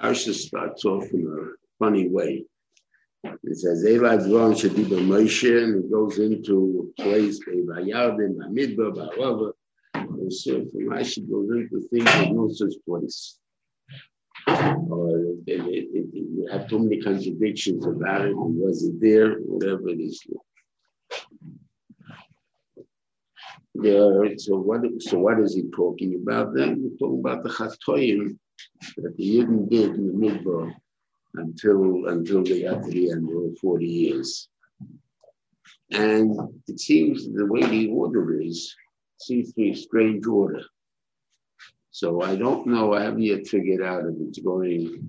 Parsha starts off in a funny way. It says, Elad Dvarim Shadiba Moshe, and it goes into a place, Vayardim, Bamidbar, Ba'arava. So from Rashi goes into things that no such place. It, it, it, you have too many contradictions about it, it wasn't there, whatever it is. Yeah, so what so what is he talking about then? We're talking about the Chatoyim that the Yidden did in the Midbar until until they got to the end of 40 years. And it seems the way the order is seems to be a strange order. So I don't know, I haven't yet figured out if it's going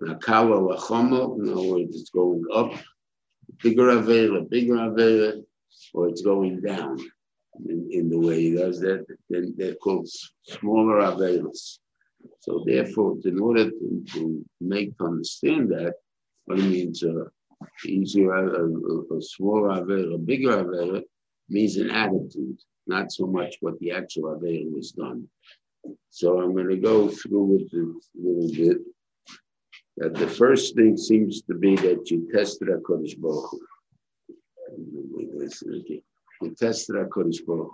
Nakala Lachama, in other words, it's going up, bigger Avera, bigger Avera, or it's going down in, in the way he does that, then they're called smaller Averas. So therefore, in order to, to make understand that, what it means uh, easier, a, a, a smaller Avera, a bigger Avera, means an attitude, not so much what the actual Avera was done. So I'm going to go through it a little bit. That the first thing seems to be that you tested a Kodesh Baruch You tested a Kodesh Baruch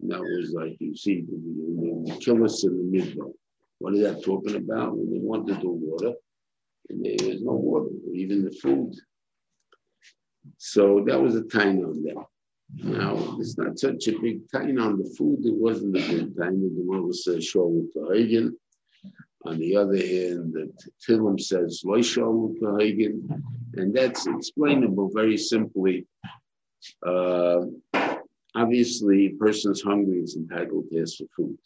That was like you see the, the, kill us in the midbar. What is that talking about? When they wanted the water, and there was no water, or even the food. So that was a time on them. Now, it's not such a big time on the food. It wasn't a big time. The Gemara says, Shalom Hagen. On the other hand, the Tillim says, Lo Shalom Hagen. And that's explainable very simply. Uh, obviously, a person is hungry is entitled to ask for food.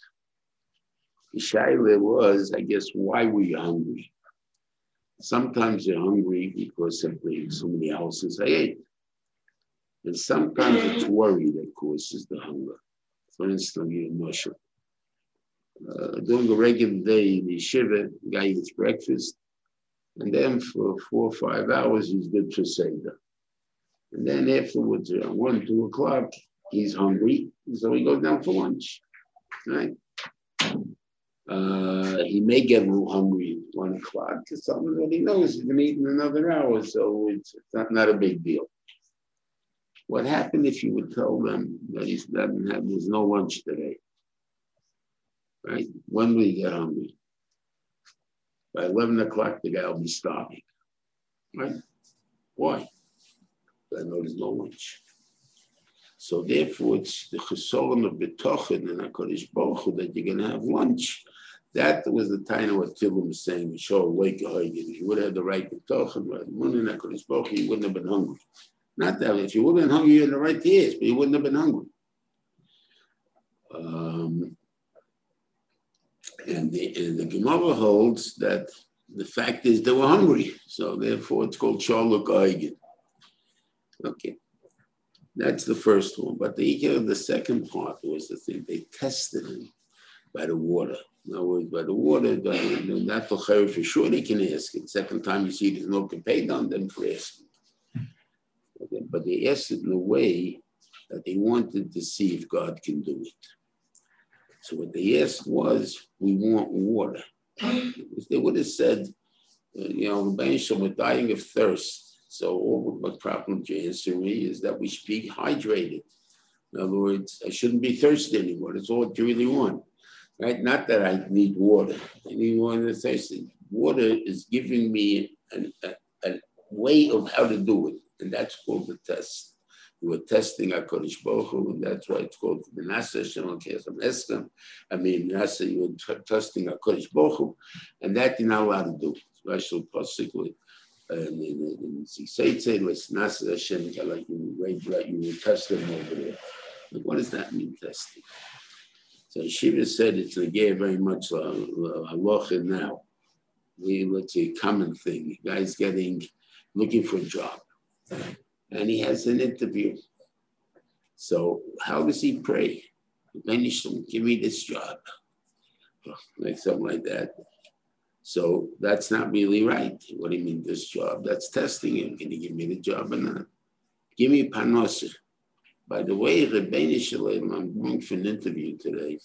The Shaila was, I guess, why were you hungry? Sometimes you're hungry because simply somebody else has ate. And sometimes it's worry that causes the hunger. For instance, you Moshe. Uh, during a regular day in the Shiva, the guy eats breakfast, and then for four or five hours, he's good for Seder. And then afterwards, around one, two o'clock, he's hungry, so he goes down for lunch. Right? Uh, he may get a little hungry at one o'clock because someone already knows he's going to eat in another hour, so it's, not, not a big deal. What happened if you would tell them that he doesn't have, there's no lunch today? Right? When will he get hungry? By 11 o'clock, the guy will be starving. Right? Why? I know there's no lunch. So therefore, it's the chesoron of betochen and HaKadosh Baruch that you're going to have lunch. That was the time of what Tillim was saying. Show wake If you would have the right betochen, right, have spoken. you wouldn't have been hungry. Not that if you would have been hungry, you're in the right years, but you wouldn't have been hungry. Um, and the, and the Gemara holds that the fact is they were hungry, so therefore it's called Shaluk Eigen. Okay, that's the first one. But the the second part was the thing they tested him by the water. In other words, by the water, but not for for sure they can ask it. Second time you see there's no paid on them for asking but they asked it in a way that they wanted to see if God can do it. So what they asked was, we want water. If they would have said, uh, you know, we're dying of thirst. So all the problem to answer me is that we should be hydrated. In other words, I shouldn't be thirsty anymore. That's all you really want. Right? Not that I need water. I need water thirsty. Water is giving me an, a, a way of how to do it and that's called the test. You were testing a Kodesh Baruch Hu, and that's why it's called the Nasa Shalom Kesam Eskem. I mean, Nasa, you were t- testing a Kodesh Baruch Hu, and that you're not allowed to do. Special possibly. And uh, in it was Nasa Hashem, like you were, you were testing over there. But what does that mean, testing? So Shiva said it's a gay very much uh, uh, a halacha now. We, let's say, common thing. Guys getting, looking for a job and he has an interview. So how does he pray? Give me this job, like something like that. So that's not really right. What do you mean this job? That's testing him. Can you give me the job or not? Give me panos. By the way, Rebbeinu Shalom, I'm going for an interview today,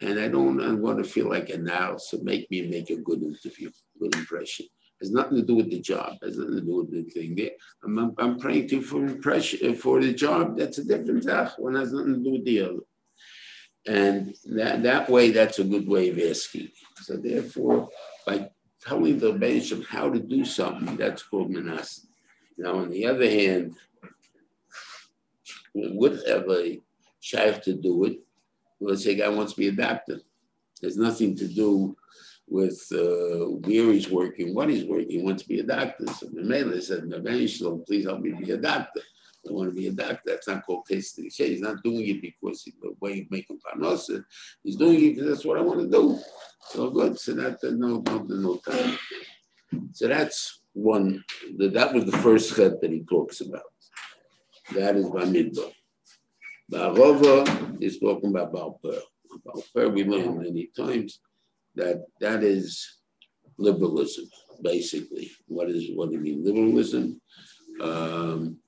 and I don't I want to feel like a now, so make me make a good interview, good impression. It has nothing to do with the job. It has nothing to do with the thing. There, I'm, I'm praying to for impression uh, for the job. That's a different thing. One has nothing to do with the other. And that, that way, that's a good way of asking. So therefore, by telling the bishop how to do something, that's called manas. Now, on the other hand, would have a shaykh to do it. Let's say a guy wants to be a doctor. There's nothing to do with uh, where he's working, what he's working. He wants to be a doctor. So the Mele said, please help me be a doctor. I want to be a doctor. That's not called tasting. He's not doing it because he's the way of making parnasa. He's doing it because that's what I want to do. So good. So that no no no time. So that's one. That was the first head that he talks about. That is Bamidbar. Barova is talking about Baal Peor. Balper we learned many times that that is liberalism, basically. What is what do you mean liberalism? Um,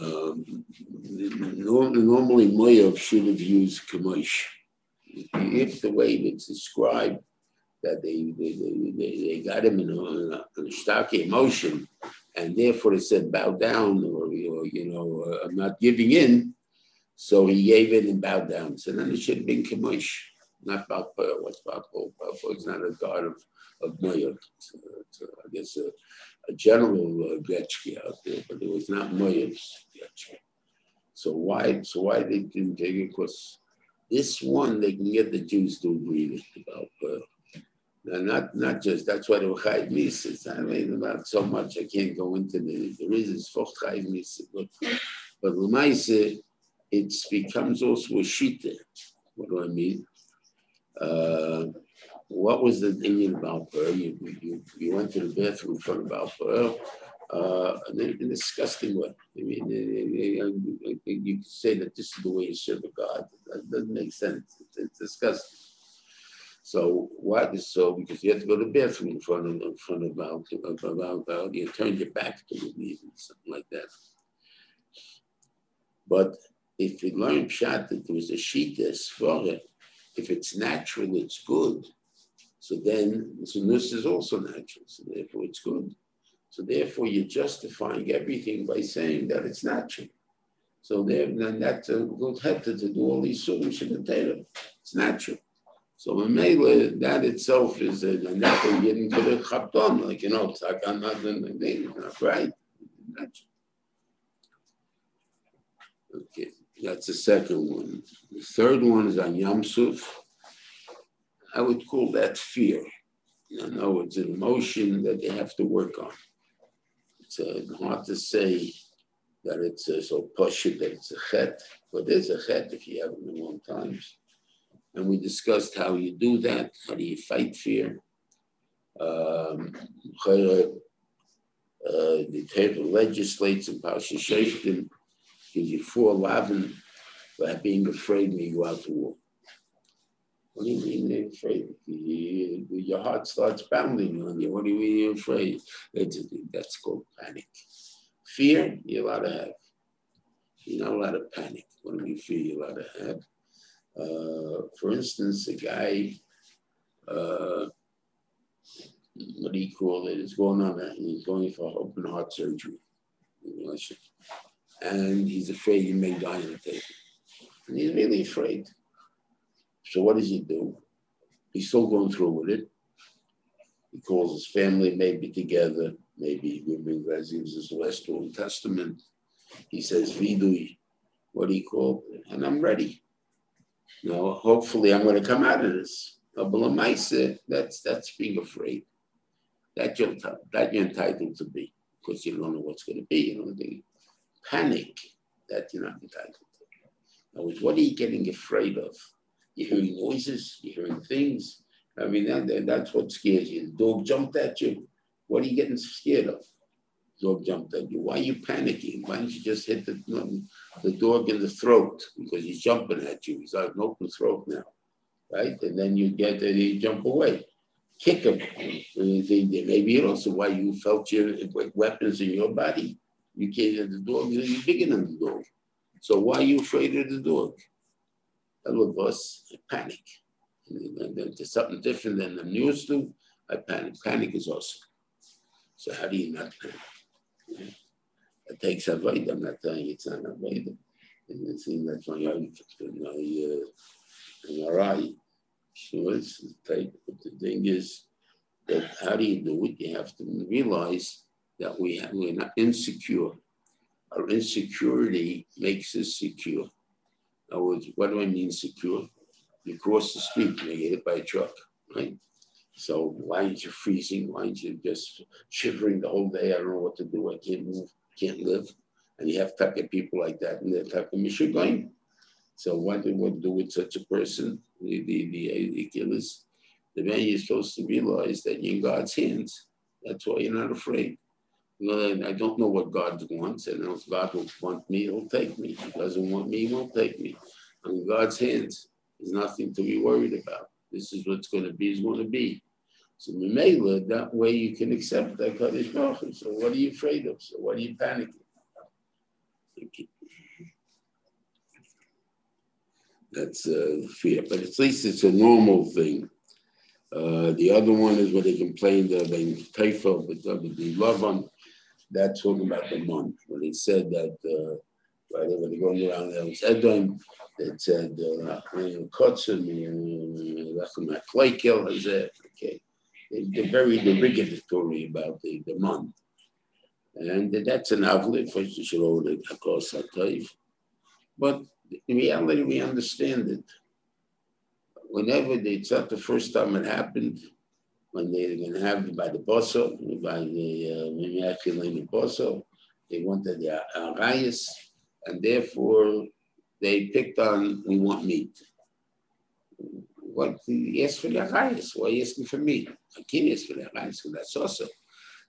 um, normally Moyev should have used Kamosh. If the way it's described that they, they, they, they got him in a, in a, stark emotion, and therefore it said bow down or, or you know, uh, I'm not giving in. So he gave in and bowed down. So then it should have been Kamosh, not Baal Peor. What's Baal Peor? Balpo is not a god of, of Moyev. I guess a, a general uh, out there, but it was not Moyev's Gretschke. So why? So why they didn't take it? Because this one they can get the Jews to agree with. Uh, not not just that's why the Chayiv Mises. I mean about so much I can't go into the, the reasons for Chayiv Mises, but but Lemaise it becomes also a shita. What do I mean? Uh, what was the thing about her? You, you, you went to the bathroom of Baal Peor, uh, in a disgusting way. I mean, you could say that this is the way you serve a God. That doesn't make sense. It's, it's disgusting. So what is so? Because you have to go to the bathroom in front of in front of Baal Peor, you turn your back to the need and something like that. But if you learn pshat that there was a shita for it, if it's natural, it's good. So then so this is also natural, so therefore it's good. So therefore you're justifying everything by saying that it's natural. So then that's a good head to do all these solutions in It's natural. So Mamela, that itself is a natural getting to the chapton, like you know, tzakan not not right. Okay, that's the second one. The third one is on Yamsuf. I would call that fear. You know, it's an emotion that they have to work on. It's uh, hard to say that it's uh, so push that it's a chet, but there's a chet if you have it in long times. And we discussed how you do that, how do you fight fear. Um, uh, the table legislates in Pasha Shoftim, gives you four lavin for being afraid when you go out to war. What do you mean you're afraid? You, your heart starts pounding on you. What do you mean you're afraid? It's, that's called panic. Fear, you're allowed to have. You're not allowed to panic. What do you fear you're allowed to have? Uh, for instance, a guy, uh, what do you call it, is going on, a, he's going for open heart surgery. And he's afraid he may die on the table. And he's really afraid. So what does he do? He's still going through with it. He calls his family maybe together, maybe Rezi uses the West Old Testament. He says, Vidui, what do you call it? And I'm ready. You know, hopefully I'm going to come out of this. Eh? That's that's being afraid. That you're, that you're entitled to be because you don't know what's going to be. You know, the panic that you're not entitled to. Now, what are you getting afraid of? You're hearing noises, you're hearing things. I mean, that, that's what scares you. The dog jumped at you. What are you getting scared of? Dog jumped at you. Why are you panicking? Why don't you just hit the, the dog in the throat because he's jumping at you? He's got an open throat now, right? And then you get that he jump away. Kick him. Maybe it also why you felt your weapons in your body. You can't hit the dog, you're bigger than the dog. So why are you afraid of the dog? all of us panic. There's something different than I'm used to. I panic. Panic is awesome. So how do you not panic? It takes avoid. I'm not telling you it's not avoid. And it seems that's my own, my, uh, eye. Sure, it's type. But the thing is that how do you do it? You have to realize that we have, we're not insecure. Our insecurity makes us secure. In other words, what do I mean secure? You cross the street and you get hit by a truck, right? So why aren't you freezing? Why aren't you just shivering the whole day? I don't know what to do. I can't move, can't live. And you have taka people like that and they're taka mishugaim. So what do we do with such a person? The the the, the killers. The man you're supposed to realize that you're in God's hands. That's why you're not afraid. I don't know what God wants, and if God will want me, he'll take me. If he doesn't want me, he won't take me. I'm in God's hands. There's nothing to be worried about. This is what's going to be, is going to be. So Mimela, that way you can accept that Kaddish Baruch So what are you afraid of? So what are you panicking? That's uh, fear, but at least it's a normal thing. Uh, the other one is what they complained of in Taifa, but uh, the Lavan, that's talking about the month when he said that uh, right, when they going around there was Edom, that said Kotzim, Lechem they're very derogatory about the the month, and that's an avli for Shalom Hakos Hataif. But in reality, we understand it. Whenever they, it's not the first time it happened when they're going to have it by the bosso, by the Mimiakilin uh, bosso, they wanted the arayas, and therefore they picked on, we want meat. What asked for the arayas? Why asking for meat? I ask for so that's also.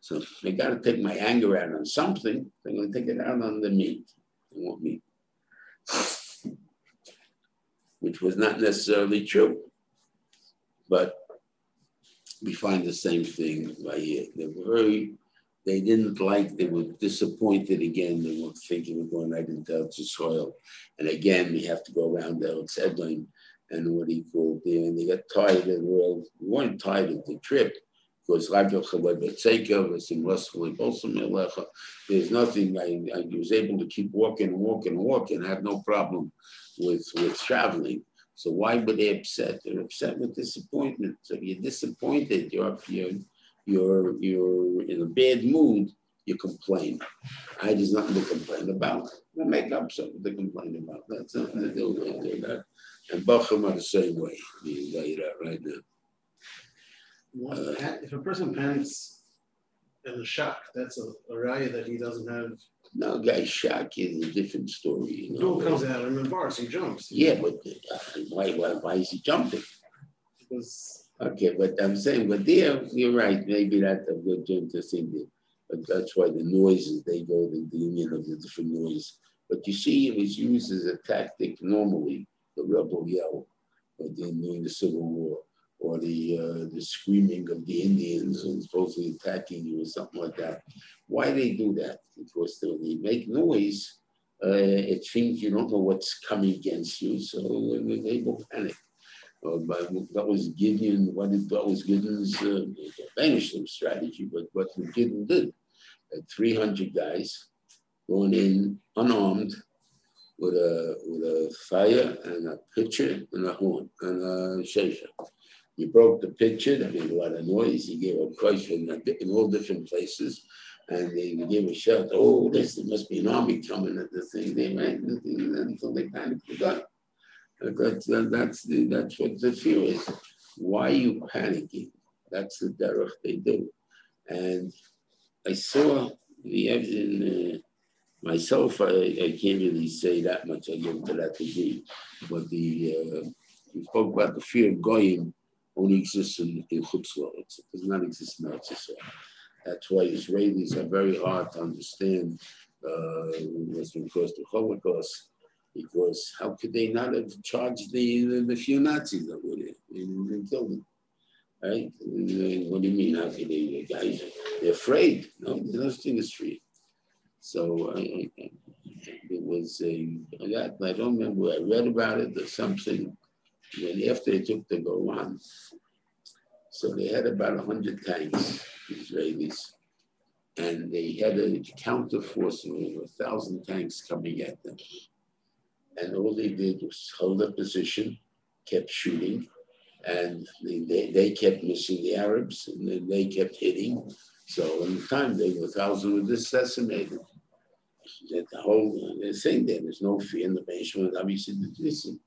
So they got to take my anger out on something. They're going to take it out on the meat. They want meat, which was not necessarily true. But we find the same thing by here. They were very, they didn't like, they were disappointed again. They were thinking we're going right into the soil. And again, we have to go around Eretz Edom and what he called there. And they got tired of the world. We weren't tired of the trip because there's nothing, I, I was able to keep walking walking walking, I had no problem with, with traveling. So why were they upset? They're upset with disappointment. So if you're disappointed, you're up, you're you're you're in a bad mood, you complain. I there's nothing to complain about. We'll make up something to complain about. That's nothing to do with that. And Bacham are the same way. right now. Uh, if a person panics in a shock, that's a, a raya that he doesn't have No, guy shock is a different story. You know? comes out and embarks, he jumps. Yeah, but uh, why, why, why is he jumping? Because okay, but I'm saying, but there, you're right. Maybe that's a good thing to think that. But that's why the noises they go the, the union of the different noise. But you see, it was used as a tactic normally. The rebel yell, during the Civil War or the uh, the screaming of the Indians and supposedly attacking you or something like that. Why they do that? Because they make noise. Uh, it seems you don't know what's coming against you, so they will panic. Uh, but that was Gideon. What is that was Gideon's uh, them strategy? But what Gideon did, uh, 300 guys going in unarmed with a with a fire and a pitcher and a horn and a shafer. He broke the pitcher, that made a lot of noise. He gave a question in all different places. And they gave a shout, oh, this there must be an army coming at the thing. They ran until they panicked the. That's, that's, the, that's what the fear is. Why are you panicking? That's the derech they do. And I saw the in uh, myself, I, I, can't really say that much. I give to that degree. But the uh, spoke about the fear of goyim only exists in, in Chutzlah. It does not exist in Eretz That's why Israelis are very hard to understand uh, what's been caused the Holocaust, because how could they not have charged the, the, the few Nazis that were there and, killed them? Right? What do you mean? How could they? Guys, they're afraid. No, there's no thing is free. So I, I, it was a, I don't remember, I read about it or something. When after they took the Golan, so they had about 100 tanks, Israelis, and they had a counter force of a thousand tanks coming at them. And all they did was hold a position, kept shooting, and they, they kept missing the Arabs, and then they kept hitting. So in the time, they were thousands were assassinated. That the whole they're saying there, there's no fear in the basement. Obviously, listen,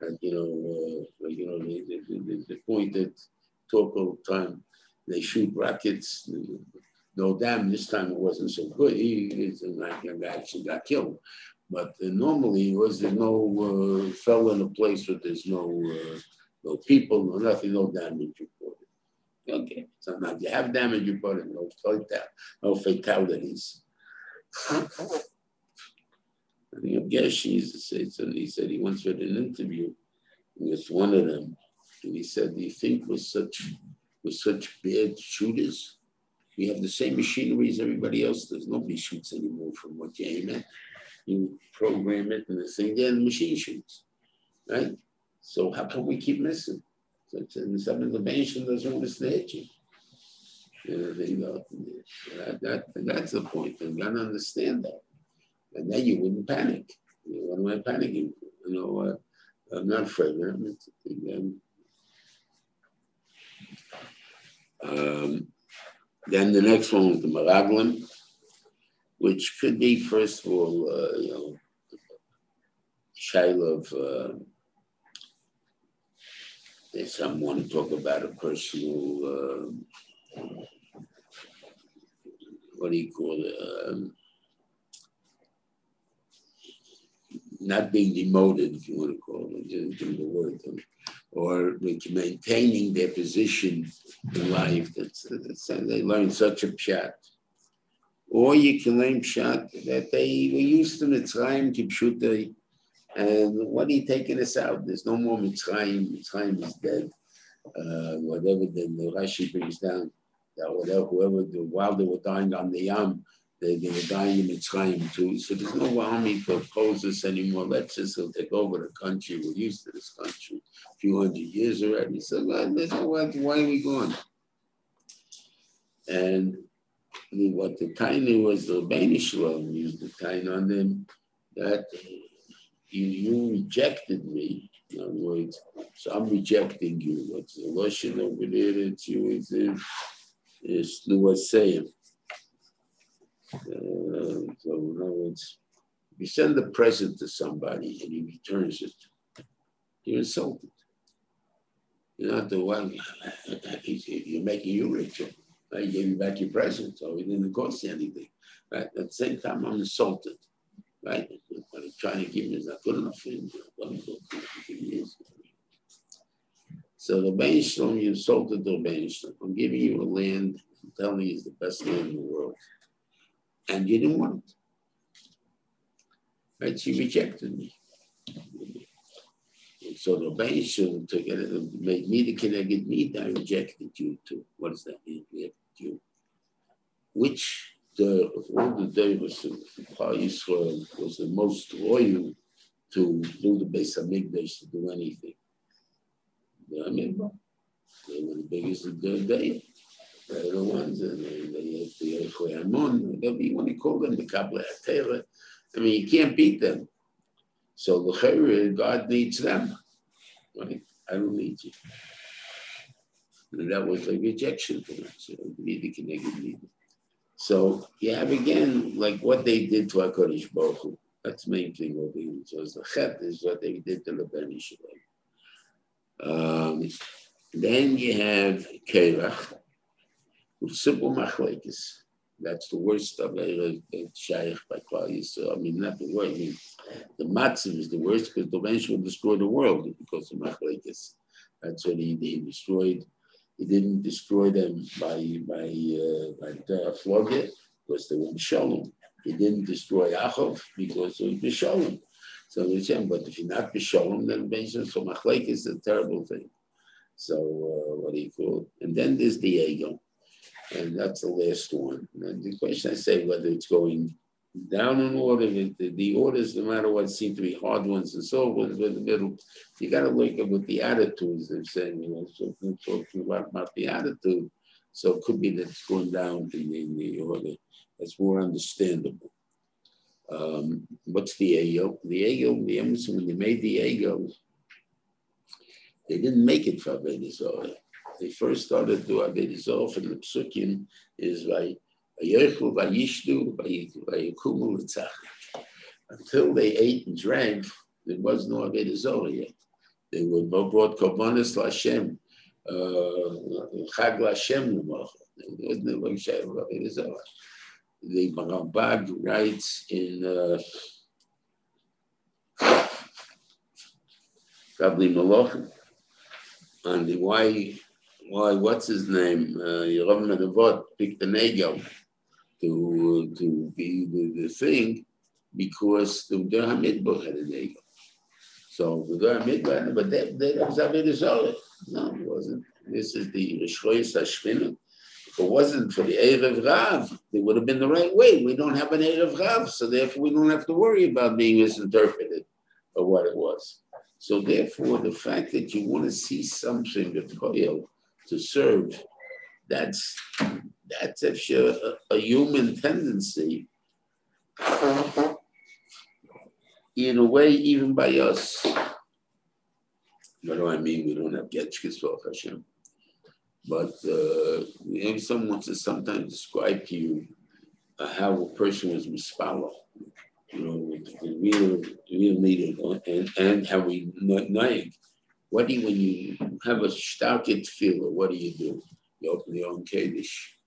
and you know, uh, you know, the, the, point that talk all the time, they shoot rockets. No damn, this time it wasn't so good. He, is like a he actually got killed. But uh, normally, it was there no uh, fell in a place where there's no uh, no people, no nothing, no damage reported. Okay, so sometimes you have damage reported, no fatal, no fatalities. I think Gershon used to say something. He said he once read an interview with one of them, and he said, "Do you think we're such we're such bad shooters? We have the same machinery as everybody else does. Nobody shoots anymore from what you aim at. You program it, and the thing then the machine shoots, right? So how come we keep missing? So in some of the nation doesn't want to snatch you. Know, that, that, that's the point. You got to understand that. And then you wouldn't panic. You know, what am I panicking? You know, uh, I'm not afraid. Um, um, then the next one was the Meraglim, which could be, first of all, uh, you know, child of uh, talk about a personal, uh, what do you call it? Um, not being demoted, if you want to call it, just the word, or maintaining their position in life. That's, that's they learn such a pshat. Or you can learn pshat that they were used to Mitzrayim, Kipshutai, and what are you taking us out? There's no more Mitzrayim. Mitzrayim is dead. Uh, whatever the, the Rashi brings down, that whatever, whoever, the, while they were dying on the Yam, they, they were dying in Mitzrayim too. So there's no army to oppose us anymore. Let's just take over the country. We're used to this country a few hundred years already. So why, why are we going? And what the tiny was, the Banish Love used the tiny on them that you, you rejected me. In other words, so I'm rejecting you. What's the Russian over there that you in? Is way saying. Uh, so in other words, if you send a present to somebody and he returns it, you're insulted. You're not the one, you're making you richer. I gave you back your present, so it didn't cost you anything. Right? At the same time, I'm insulted right? What he's trying to give me is not good enough for him. So the Bain Shalom, you insulted the Bain I'm giving you a land, I'm telling you it's the best land in the world. And you didn't want it. Right? She rejected me. And so the Bain Shalom took it and made me the connected me, I rejected you too. What does that mean? Rejected you. Which the all the Davis of Israel was the most loyal to do the base of Migdash to do anything. I mean, they were the biggest of their day. The ones, and they, they had the Echoy Amon, whatever you want to call them, the Kabbalah Torah. I mean, you can't beat them. So the God needs them. Right? I don't need you. And that was a rejection for them. So neither can they neither. So you have again like what they did to HaKadosh Baruch. That's the main thing over here. So the chet is what they did to the Ben Yisrael. Um, then you have Kerach, with simple machlekes. That's the worst of it. Shaykh by So I mean, not the worst. I mean, the matzim is the worst because the bench will destroy the world because of machlekes. That's what he, he destroyed he didn't destroy them by by uh, by the flood because they were shalom. He didn't destroy Achov because it was shalom. So but if you're not shalom, then basically so machlek is a terrible thing. So uh, what do you call it? And then there's Diego. and that's the last one. And the question I say whether it's going down in order. The, the orders, no matter what, seem to be hard ones and so on. But the middle, you got to look at what the attitudes they're saying. You know, so we're talking about, about the attitude. So it could be that it's going down in the, in the order. That's more understandable. Um, what's the Egel? The Egel, the Emerson, when they made the Egel, they didn't make it for Zarah. They first started to Avodah from the Psukim is by Yechu, by Yishdu, by Yekumu, until they ate and drank, there was no Zarah yet. They were brought korbanos to Hashem, uh, Chag Hashem There was no Zarah. The Rambam writes in uh, probably Malachim on the why why what's his name uh, Menavot picked the Negel to to be the, the thing because the Dur Hamidbar had an ego. So the Dur Hamidbar, but that, that was Zarah. No, it wasn't. This is the Rishlois Hashmina. If it wasn't for the Erev Rav, it would have been the right way. We don't have an Erev Rav, so therefore we don't have to worry about being misinterpreted or what it was. So therefore, the fact that you want to see something that to serve, that's that's actually a, a human tendency. In a way, even by us. What do I mean? We don't have Getchkis for Hashem. But uh, you someone to sometimes describe to you uh, how a person was mispalo, you know, with the real, real needed, and, and how we naig. What do you, when you have a starket feeler, what do you do? You open your own Kaddish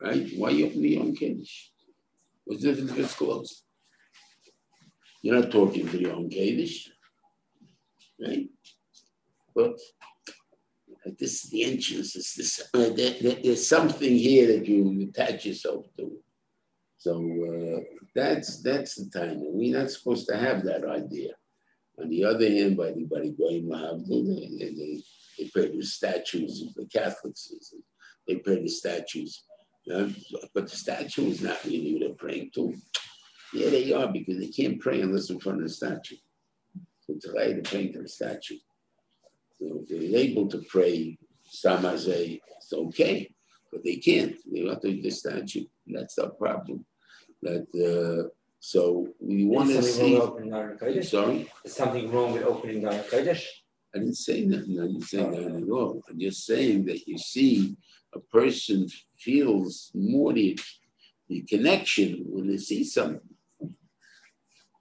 right? Why you open your own Kaddish? What's the difference if closed? You're not talking to your own Kaddish, right? But this is the entrance. It's this, uh, there, there, there's something here that you attach yourself to. So uh, that's that's the time. We're not supposed to have that idea. On the other hand, by the by Goyim they, they, they pray to statues of the Catholics. They pray to statues but the statue is not really what they're praying to. Yeah, they are because they can't pray unless in front of the statue. So today they're praying to the statue. They're able to pray Samazay, it's okay, but they can't. They have to the statue. That's the problem. That uh, so we want to see. Sorry. Is something wrong with opening Dar Kodesh? I didn't say that. I didn't say that at all. I'm just saying that you see a person feels more the, the connection when they see something.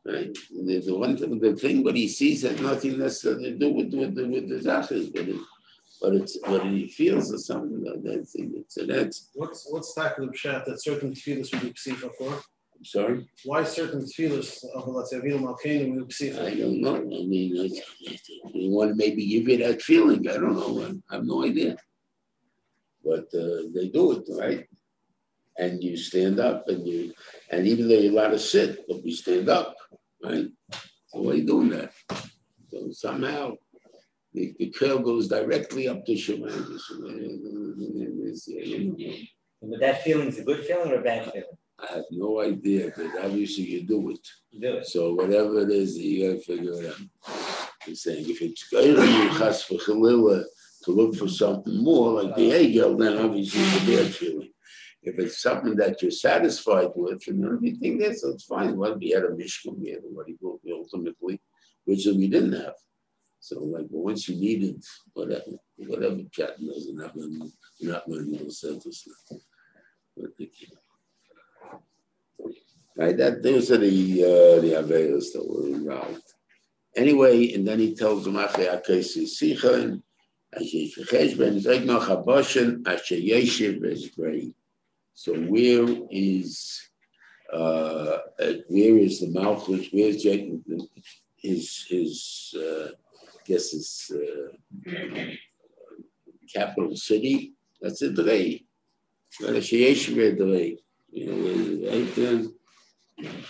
Right? The, the one thing, the thing what he sees has nothing necessarily to do with with the with the zachas, but it, but it's what he feels or something like that thing. So that's what's what's that the pshat that certain tefillahs would be psicha for? I'm sorry. Why certain tefillahs of let's say Avinu Malkeinu would be I don't know. I mean, they want to maybe give you that feeling. I don't know. I have no idea but uh, they do it, right? And you stand up and you, and even though you're allowed to sit, but you stand up, right? So why are you doing that? So somehow the, the curl goes directly up to Shemaim. But that feeling is a good feeling or a bad feeling? I have no idea, but obviously you do it. You do it. So whatever it is, you gotta figure it out. I'm saying if it's good, you chas for to look for something more like the Hegel, then obviously it's a bad feeling. If it's something that you're satisfied with and everything there, so it's fine. Well, we had a Mishkan, we had what he wrote ultimately, which we didn't have. So like once you needed whatever, whatever cat doesn't have you're not learning those sentences. But Right, that those are the uh, the Avedas that were involved. Anyway, and then he tells them after Akesi Sicha so where is uh, where is the Malchus? Where's his his uh, guess his uh, capital city? That's it. Drei. You know, right there.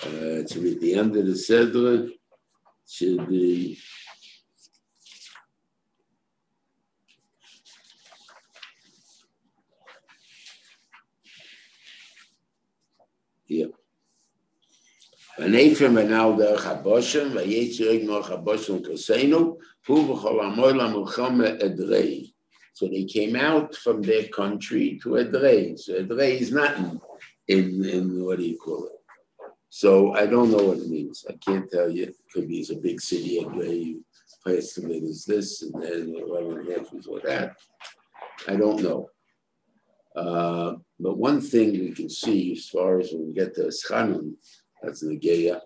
Uh, it's at the end of the Sedra. here. So they came out from their country to Edrei. So Edrei is not in, in, in, what do you call it? So I don't know what it means. I can't tell you. It could be it's a big city, Edrei, place to live is this, and then 11 half is that. I don't know. Uh, but one thing we can see as far as when we get to Eschanun, that's the Geya,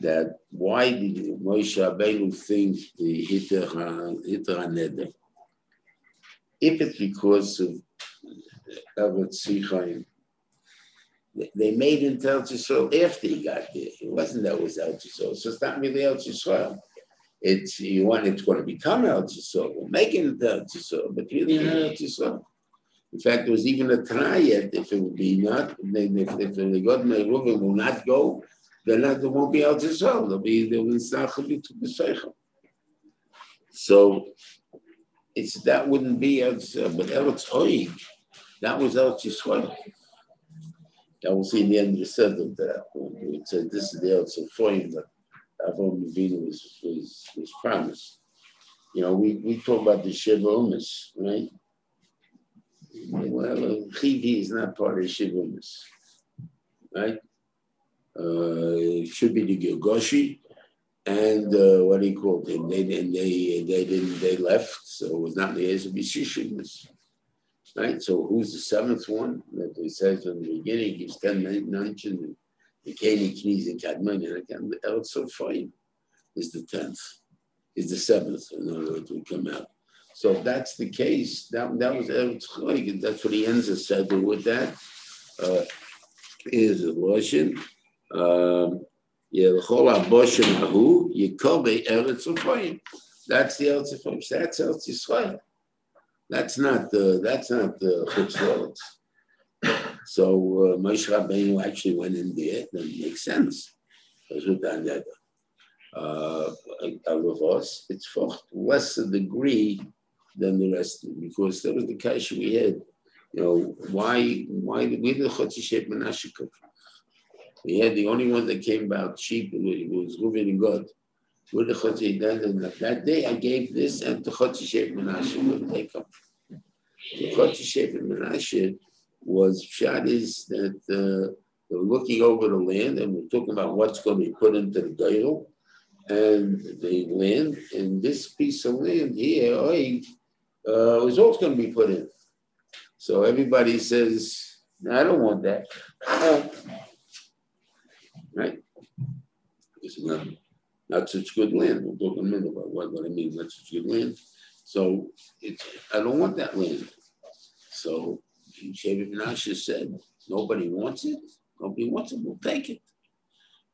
that why did Moshe Rabbeinu think the Hitter HaNeder? If it's because of Elbert Sichaim, they made him tell Yisrael after he got there. It wasn't that it was El Yisrael. So it's not really El Yisrael. It's you want it's going to become El Yisrael. We're making it El Yisrael, but really not El Yisrael. In fact, there was even a Tanayet if it would be not, if, if the God Reuven will not go, then there won't be El Yisrael. There'll be, there will be to the. So it's that wouldn't be Yisrael, but El Oig, that was El Yisrael. I will see in the end of the sentence that uh, it said this is the El Yisrael that Avram Avinu was, was, was promised. You know, we, we talk about the Shiva Umas, right? Well, Chivi is not part of Shiva Umas, right? Uh, it should be the Gilgoshi, and uh, what do you call them? They, they, they, they didn't, they left, so it was not the Ezebishishim. Right? So who's the seventh one? That he says in the beginning, he gives 10 mentions, and the Keni Knees and Kadmon, and the El Sofayim is the 10th, is the seventh, in other words, will come out. So if that's the case, that, that was that's what he ends his said with that. Uh, is a Russian. Um, Yelchol Aboshem Ahu. That's the Eretz Sofayim. That's Eretz Yisrael. That's not the that's not the Chutz So uh, Moshe Rabbeinu actually went in there. That makes sense. Uh, it's for less degree than the rest because that was the cash we had. You know, why why did we the Chotzi Menashe come We had the only one that came about cheap it was Reuven and God. Where the Chotzi and that day I gave this and the Chotzi Menashe, where did they come from? The Chotzi Menashe was shot is that uh, they were looking over the land and we're talking about what's going to be put into the Geil and the land. And this piece of land here, uh, also going to be put in. So everybody says, I don't want that. right? It's not, not such good land. We'll talk in a minute about what, what I mean, not such good land. So it's, I don't want that land. So Shavit Menashe said, nobody wants it. Nobody wants it. We'll take it.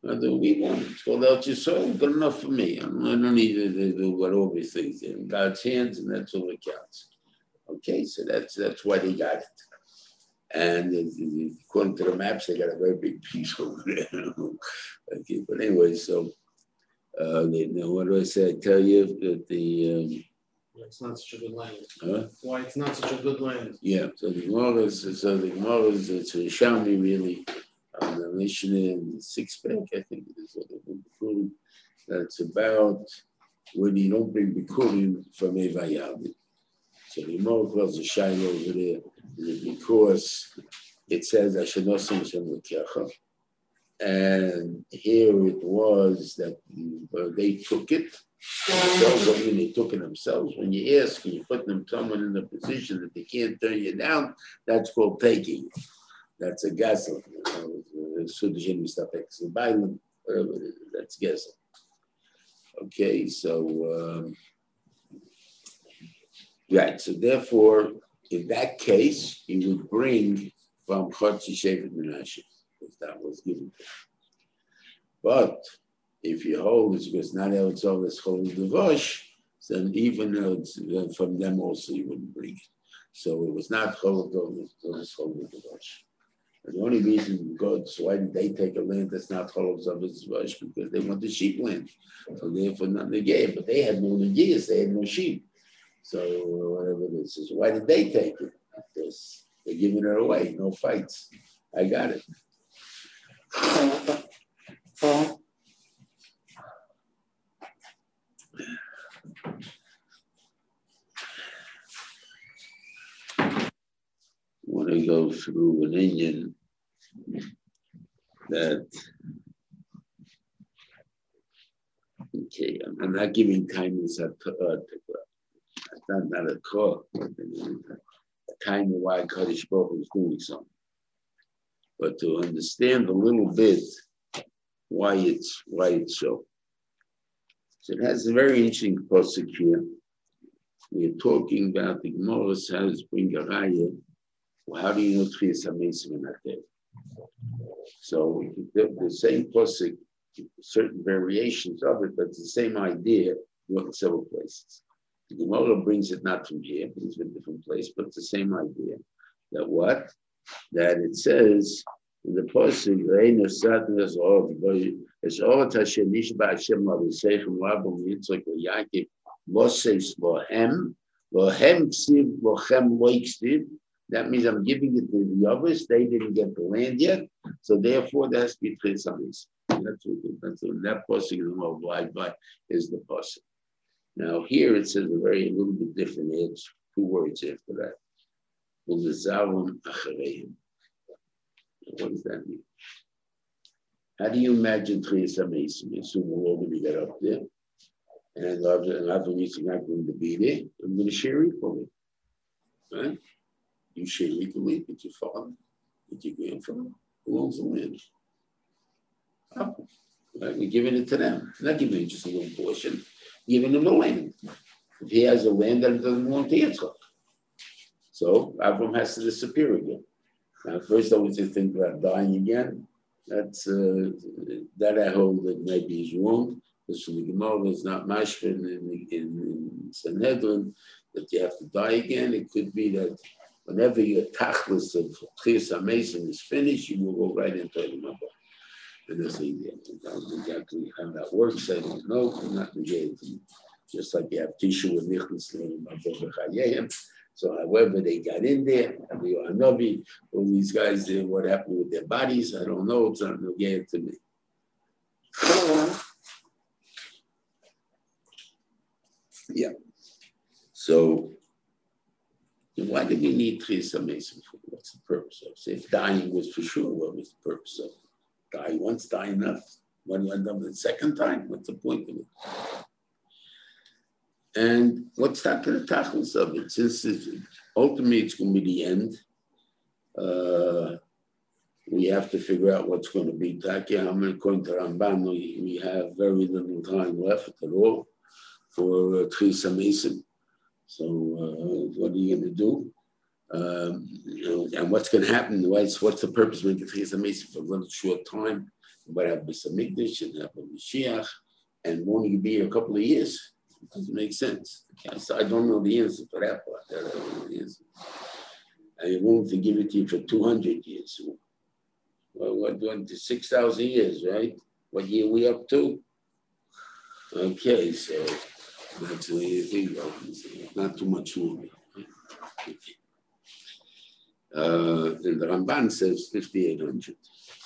Whether we want it. It's called El Yisrael. Good enough for me. I don't need to do what all these things in God's hands, and that's all that counts. Okay, so that's that's why they got it. And according to the maps, they got a very big piece over there. okay, but anyway, so uh, they, now what do I say? I tell you that the um, it's not such a good land. Huh? Why it's not such a good land. Yeah, so the Gemara is, so the Gemara is, it's a Shami really, on the in six pack, I think it is, what that's about when you don't bring Bikurim from Evayavit. So the Gemara calls a Shiloh over there because it says Ashenosim Lekecha. And here it was that uh, they took it themselves. I mean, they took it themselves. When you ask and you put them someone in a position that they can't turn you down, that's called taking. That's a gasel. Sudjin Mistapek. whatever it is, that's gasel. Okay, so um, right. So therefore, in that case, he would bring from Chotzi Shevet Menashe if that was given to him. But if you hold it because not Eretz is hold the Vosh, then even uh, from them also you wouldn't bring it. So it was not hold Ovis hold. And the only reason God, so why did they take a land that's not Cholov Zavis Vosh? Because they want the sheep land. So therefore not negate, but they had no negias, they had no sheep. So whatever this is, why did they take it? Because they're giving it away, no fights. I got it. want to go through an Indian that okay, I'm not giving a, uh, not, not a call, a kind of why Kaddish Baruch is doing something. But to understand a little bit why it's why it's so. So it has a very interesting pasuk here. We're talking about the Gemara says bring a raya. Well, how do you know Tchias HaMesim in that day? So the, the same pasuk, certain variations of it, but it's the same idea in several places. The Gemara brings it not from here, brings it from a different place, but it's the same idea. That what? That it says in the pasuk, "Reina sadness of es ort Hashem nishba Hashem la v'seichem rabam Yitzchak v'Yaakov Moses lohem lohem ksiv lochem loiksiv." That means I'm giving it to the others. They didn't get the land yet, so therefore there has to be three That's what that's what that pasuk is multiplied by is the pasuk. Now here it says a very a little bit different edge, two words after that. What does that mean? How do you imagine Tchias HaMesim? Assume we're all going to get up there, and other reason not going to be there. I'm going to share equally, right? You share equally with your father, with your grandfather. Who owns the land? Oh, right? We're giving it to them. We're not giving just a little portion. Giving them the land. If he has a land that doesn't belong to Yitzchak. So Avram has to disappear again. Now, first I was to think about dying again. That's uh, that I hold that maybe is wrong. Because from the Gemara is not mashkin in, in, in Sanhedrin that you have to die again. It could be that whenever your tachlis of Tchias HaMesim is finished, you will go right into the Mabah. And that's exactly how that works. I don't know. I'm not negating. Just like you have Tishu with Nichlis Mabah So however they got in there, Hanavi, all these guys, there, what happened with their bodies, I don't know. It's not negated to me. Yeah. So why do we need HaMesim for? What's the purpose of? So if dying was for sure, what was the purpose of Die once, die enough. When you end up the second time, what's the point of it? And what's that to the tachlis of it? Since ultimately it's going to be the end, uh, we have to figure out what's going to be. According to Ramban, we, have very little time left at all for uh, Tchias HaMesim. So uh, what are you going to do? Um, you know, and what's going to happen? What's, what's the purpose of making Tchias HaMesim for a little short time? But have B'Samikdash and have Mashiach and won't be here a couple of years? It doesn't make sense. So I don't know the answer for that part. I don't know the answer. To give it to you for 200 years. Well, we're doing 6,000 years, right? What year we up to? Okay, so that's the way think it. Not too much longer. Uh, and the Ramban says 5,800.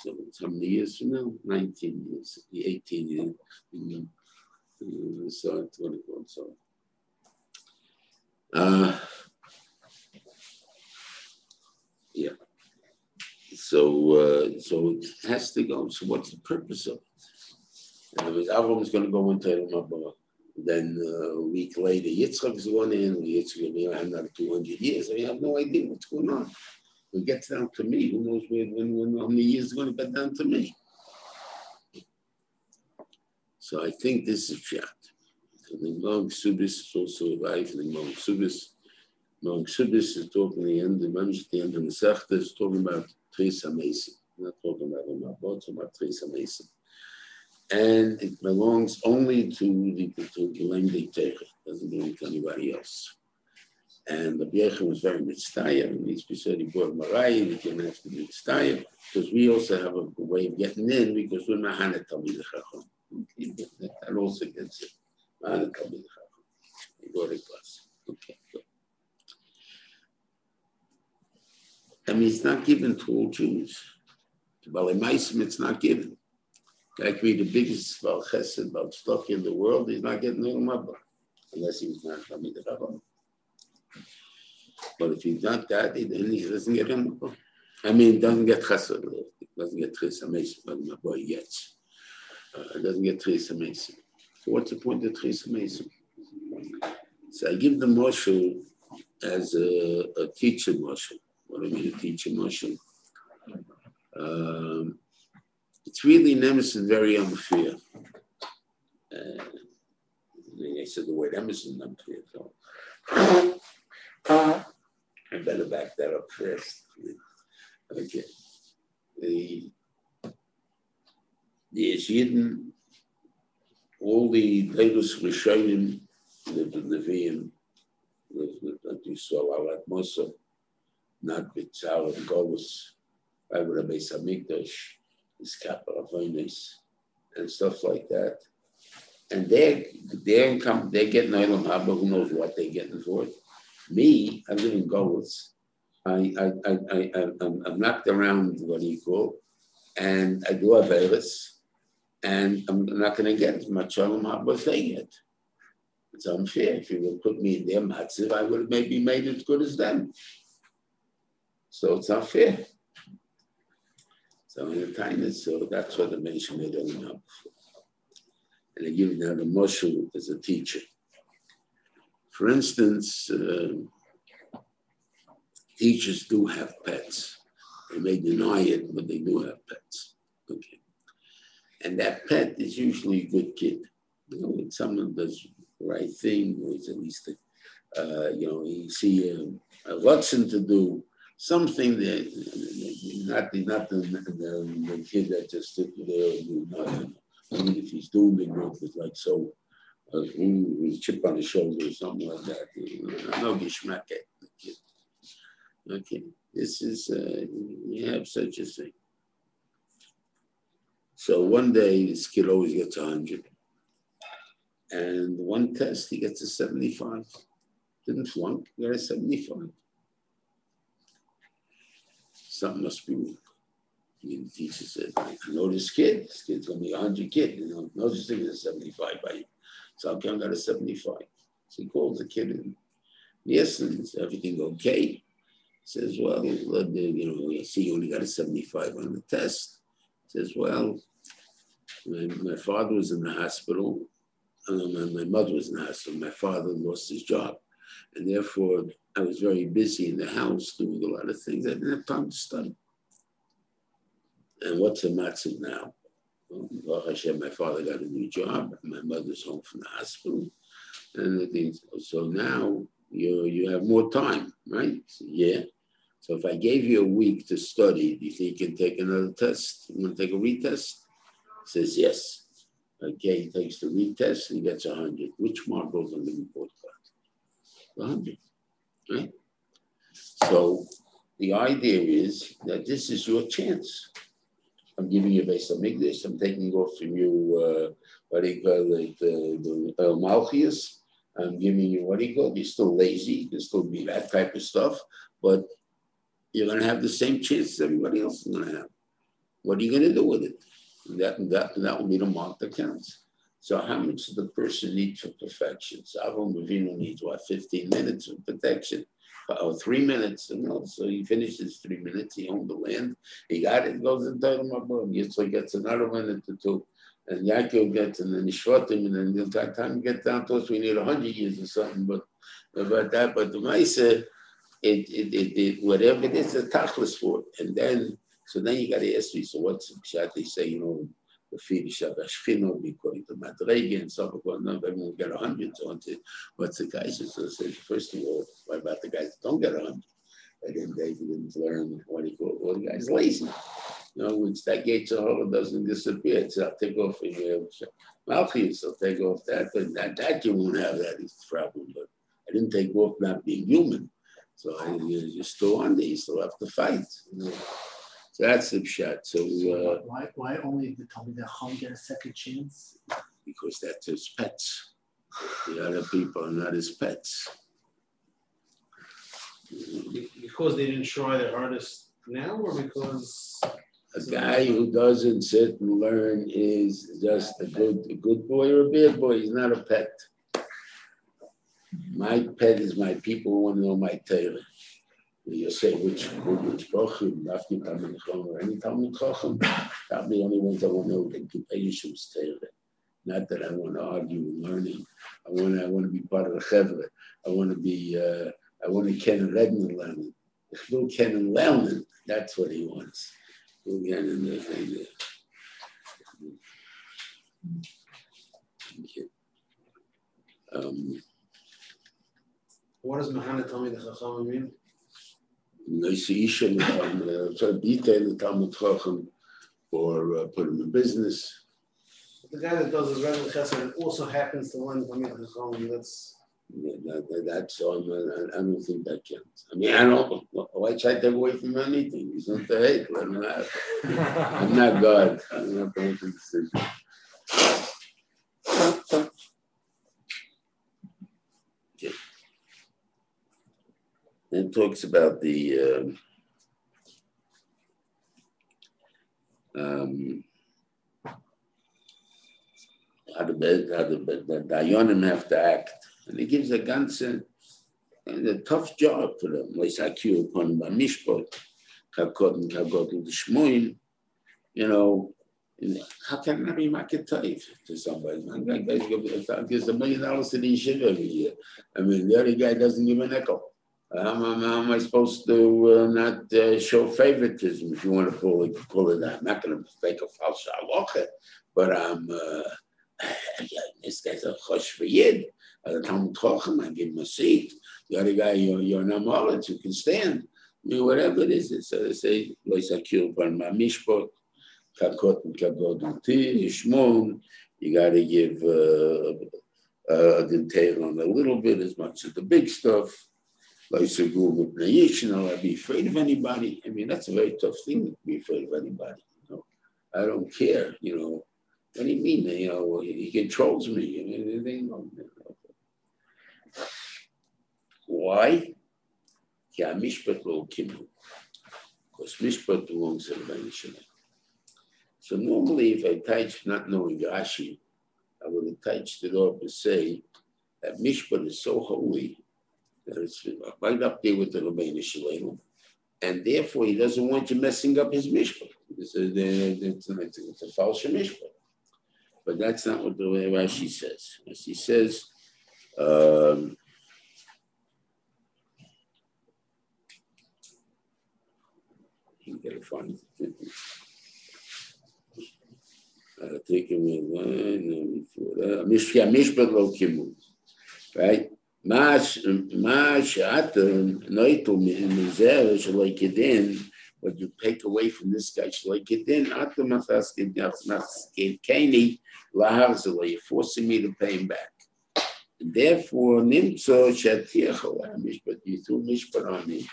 So how many years from now? 19 years, 18 years. You know, so, so. Uh, yeah. So, uh, so it has to go. So, what's the purpose of it? And Avram is going to go into Mabah. Then uh, a week later, Yitzchak is one in. Yitzchak will another 200 years. I have no idea what's going on. It gets down to me. Who knows when, when, when how many years is going to get down to me? So I think this is shot. The Mount Subis is also alive. The Mount Subis, Mount Subis is talking the end. The Mamish the end of the Sechta is talking about Tchias HaMesim. Not talking about Mabot, about Tchias HaMesim and it belongs only to the to Gilem de It doesn't belong to anybody else. And the Biecha was very mitzvah, and he said he brought Marai, we didn't have to be mitzvah, because we also have a way of getting in, because we're Mahana Talmid Chacham. That also gets it. Mahana Talmid Chacham. Plus. Okay, good. I mean, it's not given to all Jews. To Balei Maisim, it's not given. That could be the biggest Baal Chesed, Baal Tzedakah in the world. He's not getting Olam Haba, unless he's not coming to Rabban. But if he's not that, then he doesn't get Haba. I mean, doesn't get Chesed, doesn't get Tris Mason, but my boy gets. Uh, doesn't get Tris Mason. So what's the point of Tris Mason? So I give the Moshe as a, a teacher Moshe. What do I mean, a teacher Moshe? Um, it's really Emerson very unfair. Uh, I said the word Emerson unfair, so I better back that up first. Okay. The the Yeshidin, all the Leilus Rishonim, the Nevi'im, that you saw, Alat Mosa, not Bitzal and Golus, Rabbi Samikdash, his capital Venice, and stuff like that. And they're they're income, they're getting Olam Haba, who knows what they're getting for it. Me, I live in Golis. I, I, I, I, I'm, I'm knocked around what do you call, and I do have Averis, and I'm not going to get as much Olam Haba as they get. It's unfair. If you would put me in their matziv, I would have maybe made as good as them. So it's unfair. So in the time, so that's what the mention made now before. And I give you the Moshe as a teacher. For instance, uh, teachers do have pets. They may deny it, but they do have pets. Okay. And that pet is usually a good kid. You know, when someone does the right thing, or at least, a, uh, you know, you see a, a Watson to do, something that not the not the, the, the kid that just stood there and do nothing. I mean, if he's doing the good, it's like so, uh, with chip on his shoulder or something like that. No gishmak the kid. Okay, this is uh, you have such a thing. So one day this kid always gets a hundred, and one test he gets a seventy-five. Didn't flunk, got a seventy-five something must be wrong. And the teacher said, I know this kid, this kid's gonna be a hundred kid, you know, no such thing as a 75 by you. So I'm counting got a 75. So he calls the kid in. Yes, and is everything okay? He says, well, you know, I see you only got a 75 on the test. He says, well, my, my father was in the hospital. Uh, my, my mother was in the hospital. My father lost his job. And therefore, I was very busy in the house doing a lot of things. I didn't have time to study. And what's the matzah now? Well, Hashem, my father got a new job. My mother's home from the hospital. And the things. So now you you have more time, right? So, yeah. So if I gave you a week to study, do you think you can take another test? You want to take a retest? He says yes. Okay, he takes the retest and gets 100. Which mark goes on the report card? 100. Right? So the idea is that this is your chance. I'm giving you based on English. I'm taking off from you uh, what do you call it, uh, the uh. I'm giving you what do you call? You're still lazy. You can still be that type of stuff, but you're going to have the same chance everybody else is going to have. What are you going to do with it? That, that, that will be the mark that counts. So how much does the person need for perfection? So Avon Bavino needs what, 15 minutes of protection? Or oh, three minutes, you know. So he finishes three minutes, he owned the land, he got it, goes into the Mabon. Yitzchak gets another minute or two, and Yaakov gets, and then he short him, and then the time get down to us, we need 100 years or something, but about that. But the Maisa, uh, it, it, it, it, whatever it is, a tachlis for it. And then, so then you got to ask me, so what's the? They say, you know, the finish of Ashkino, according to Madrege and so forth. No, everyone get a hundred. So onto what's the guys? So say, first of all, what about the guys that don't get a hundred? And then they didn't learn what he called all the guys lazy. You know, once that gate Jehovah doesn't disappear, it's I'll take off in your Malchus, I'll take off that, but that, that you won't have that is the problem. But I didn't take off not being human. So I, you're still on there, you still have to fight. You know? So that's the shot. So uh, why why only the Talmidei Chacham get a second chance? Because that's his pets. The other people are not his pets. Because they didn't try their hardest now, or because A guy who doesn't sit and learn is just a good, a good boy or a bad boy. He's not a pet. My pet is my people who want to know my Torah. You say which which bochum, after Talmid Chacham or any Talmid Chacham, probably the only ones I want to know that keep Yeshuv's Torah. Not that I want to argue and learning. I want to, I want to be part of the chevra. I want to be uh, I want to ken and Redman. If you ken and learning, that's what he wants. We'll get in there. Um, What does Mahana tell me the Chacham mean? To detail the Talmid Chacham or uh, put him in business. The guy that does his regular chesed also happens to learn Talmid Chacham, that's Yeah, that, that, that's on. I, I don't think that counts. I mean, I don't. Why try to take away from anything? He's not the hate. I'm not, I'm not God. I'm not going to decision. Okay. Then talks about the um, um, how the how the, the Dayanim have to act and it gives a ganze and a tough job for them. IQ upon by Mishpot, Kakot and Kakot and Shmoim, you know. How can I be market type to somebody? One guy gives a million dollars to the yeshiva every year. I mean, the other guy doesn't give a nickel. How am, how am I supposed to uh, not uh, show favoritism if you want to pull it, pull it out? I'm not going to fake a false halacha, but I'm, uh, this guy's a chosh for yid a Talmid Chacham, I give him a seat. The other guy, you're, you're an Amalek, you can stand. I mean, whatever it is, it's, uh, they say, Loisakil Ban Mishpot, Kakot Kagod Yishmon, you got to give uh, uh, a detail on a little bit as much as the big stuff. Loisagul I'll be afraid of anybody. I mean, that's a very tough thing to be afraid of anybody. You know? I don't care, you know. What do you mean? You know, he controls me. They, you know, why? Because Mishpat belongs to the Shalom. So normally, if I touch not knowing Rashi, I would have touched it up to say that Mishpat is so holy it's right up there with the Rabbeinu Shalom, and therefore he doesn't want you messing up his Mishpat. It's a, it's a, it's a false Mishpat. But that's not what the way Rashi says. As he says, um, you gotta find it. Uh, take away one before that. Mishya mishpat lo kimu. Right? Kedin. What you take away from this guy. You're forcing me to pay him back. And therefore, nimtzo shatiach but You threw mishpat on me.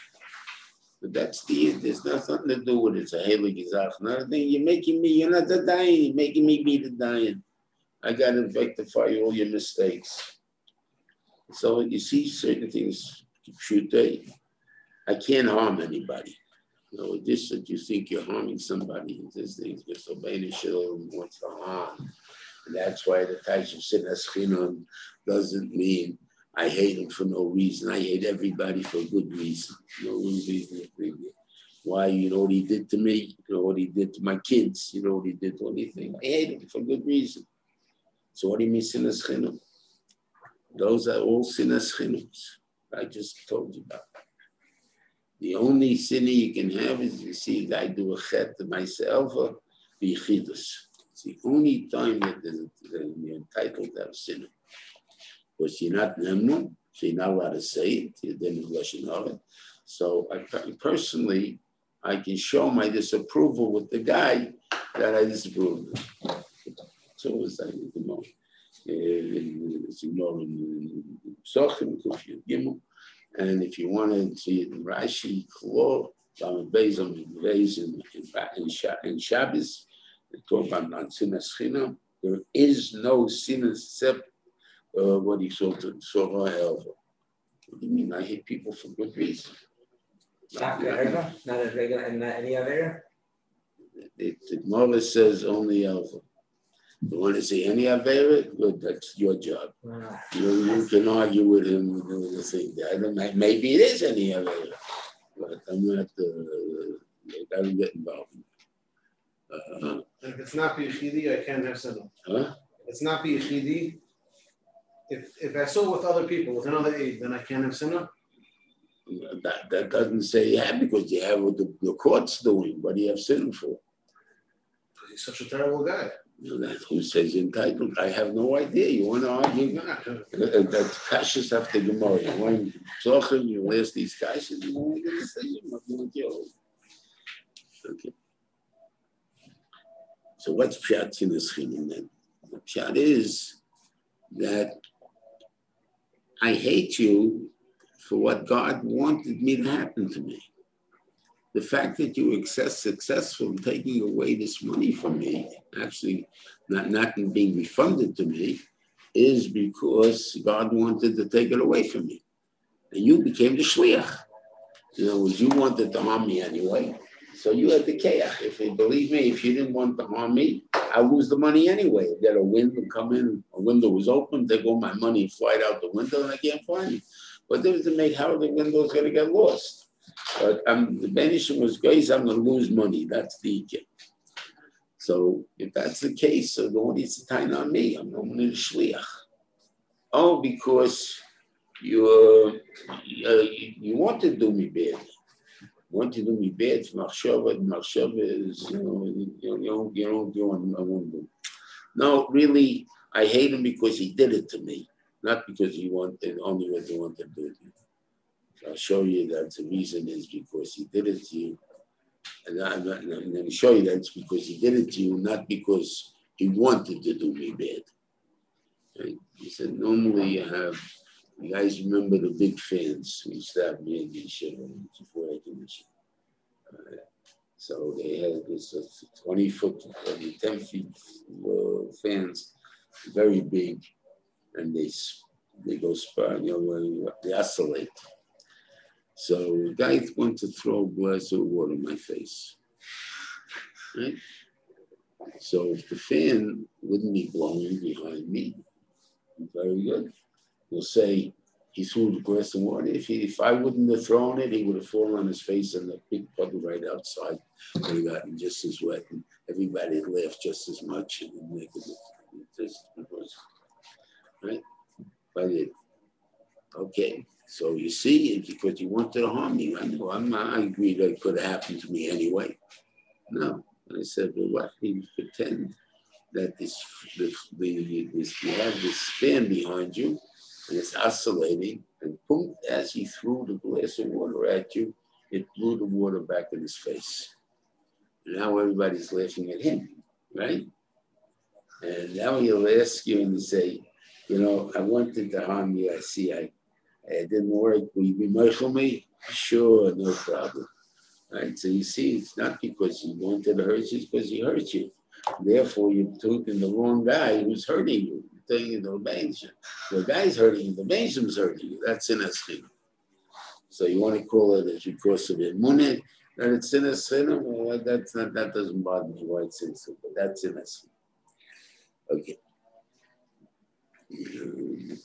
But that's the there's nothing to do with it. It's a heilig gizach. Another thing, you're making me, you're not the dying, you're making me be the dying. I gotta rectify all your mistakes. So you see certain things, shoot I can't harm anybody. You know, this that you think you're harming somebody, this thing just obey the shil wants to harm. And that's why the Taisha Sinas Chinon doesn't mean I hate him for no reason. I hate everybody for good reason. No reason. Why? You know what he did to me? You know what he did to my kids? You know what he did to anything? I hate him for good reason. So what do you mean sinas chinum? Those are all sinas chinums. I just told you about. The only sin you can have is you see guy do a chet to myself or be chidus. It's the only time that you're entitled to have sin because you're not Nemnu, so you're not allowed to say it, you didn't Lashon So I personally, I can show my disapproval with the guy that I disapprove of. So it's like the most. It's Sochim, Kufiyat Gimel. And if you want to see it in Rashi, Klor, Lamed Beis, Lamed Beis, in, Shabbos, talk about non-sinas chinam. There is no sin except uh, what he saw to Sorah Elva. What do you mean? I hate people for good reason. Not regular, not as regular, and not any other. The the Gemara says only Alpha. You want to see any Avera? Good, that's your job. Ah, You, you can argue with him with the- with thing. I don't know, maybe it is any Avera. But I'm not, uh, I don't get involved. Uh, And if it's not Bichidi, I can't have Sinna. huh? If it's not Bichidi, if, if I saw with other people, with another aid, then I can't have Sinna. That, that doesn't say you have because you have what the, the court's doing. What do you have sin for? Because he's such a terrible guy. You know, That's who says entitled. I have no idea. You want to argue? That's kashas after Gemara. You want Zochim, you ask these kashas, you want to get a decision. What do you want you? Okay. So what's pshat in this chinim then? The pshat is that I hate you for what God wanted me to happen to me. The fact that you were successful in taking away this money from me, actually not, not being refunded to me, is because God wanted to take it away from me. And you became the shliach. In other words, you wanted to harm me anyway. So you had the keach. If you believe me, if you didn't want to harm me, I lose the money anyway. If Get a wind and come in, a window was open, they go my money, fly out the window, and I can't find it. But there was to make how the window's gonna get lost. But um, the benishing was guys, I'm gonna lose money. That's the ikka. So if that's the case, so the one needs to tie on me. I'm only the shliach. Oh, because you, uh, you, you want to do me bad. You want to do me bad. Machshava, machshava is you know you don't you don't you want I want to. No, really, I hate him because he did it to me, not because he wanted only what he wanted to do to me. I'll show you that the reason is because he did it to you. And I'm, not, I'm going to show you that it's because he did it to you, not because he wanted to do me bad. Right? He said, normally you have, you guys remember the big fans who have me in the show before I did the so they had this uh, 20 foot, I mean, 10 feet uh, fans, very big, and they, they go spar, you know, they oscillate. So the guy wanted to throw a glass of water in my face. Right? So if the fan wouldn't be blowing behind me, very good. We'll say he threw the glass of water. If he, if I wouldn't have thrown it, he would have fallen on his face in the big puddle right outside. Would have gotten just as wet, and everybody laughed just as much. And could just because, right? But it, okay. So you see, because you wanted to harm me. I know. I'm I agreed that it could have happened to me anyway. No. And I said, well, what? He pretend that this, the, the, this, you have this fan behind you, and it's oscillating, and boom, as he threw the glass of water at you, it blew the water back in his face. And now everybody's laughing at him, right? And now he'll ask you and say, you know, I wanted to harm you. I see I, it didn't work. Will you be merciful me? Sure, no problem. Right? So you see, it's not because he wanted to hurt you, it's because he hurt you. Therefore, you took in the wrong guy who's hurting you. You're taking the bench. The guy's hurting you, the bench's hurting you. That's in thing. So you want to call it as because of it. Muneh, that it's in a sin, well, that's not, that doesn't bother me why it's in sin, but that's in sin. Okay. Mm.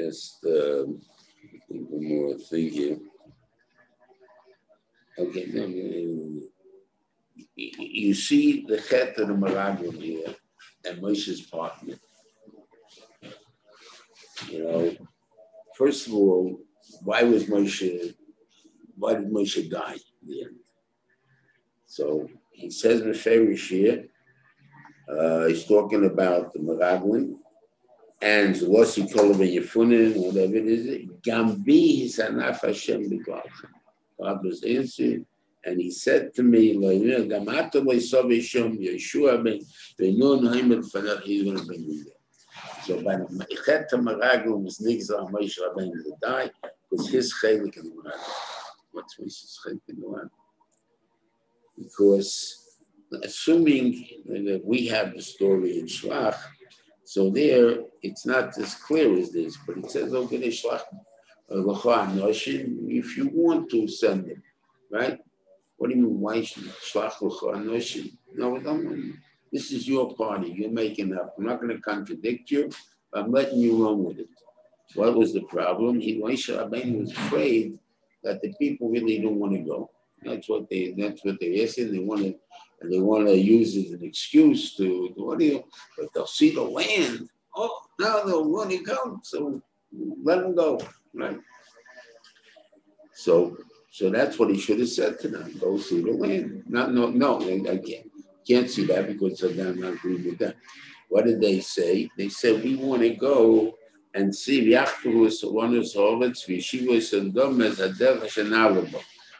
Just um, one more thing here. Okay. You see the chet of the Meraglim here and Moshe's partner. You know, first of all, why was Moshe, why did Moshe die in the end? So he says Meferish here, uh, he's talking about the Meraglim and Zolosi Kolav Yefunin, whatever it is, Gambi Hisanaf Hashem B'Gvalchem. God was answered, and he said to me, "Lo'ineh Gamata Lo'isov Yeshom Yeshua Ben Benun Haimed Fanach." Bring you there. So by the Mechet Meraglim was Nigzal Moshe Rabbeinu to die was his chelik in the Meraglim. What's Moshe's chelik in the Meraglim? Because assuming that we have the story in Shlach, so there it's not as clear as this, but it says Shlach uh, if you want to send them, right? What do you mean? Why shlach? No, don't. This is your party. You're making up. I'm not going to contradict you. I'm letting you run with it. What was the problem? He Moshe Rabbeinu was afraid that the people really don't want to go. That's what they. That's what they're asking. They want to, and they want to use it as an excuse to. What do you? But they'll see the land. Oh, now they'll want to come. So let them go. Right. So, so that's what he should have said to them. Go see the land. No, no, no. I can't. Can't see that because I'm not agreeing with that. What did they say? They said we want to go and see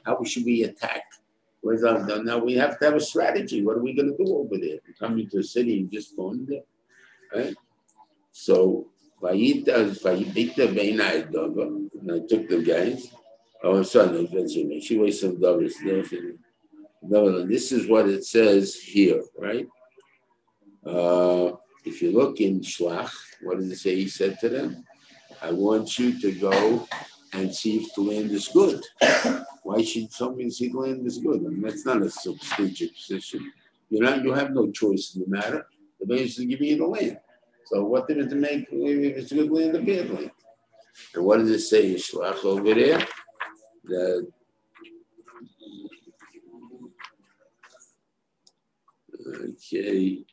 how we should be attacked. Now we have to have a strategy. What are we going to do over there? Coming to a city and just going there, right? So and I took the guys. Oh, sorry, she was some dollars. This is what it says here, right? Uh, if you look in Shlach, what does it say? He said to them, I want you to go and see if the land is good. Why should somebody see land is good? I mean, that's not a substantial position. You know, you have no choice in the matter. The basis is giving you the land. So what did it make if it's good land or bad land? And what does it say, Shlach, over there? That Okay.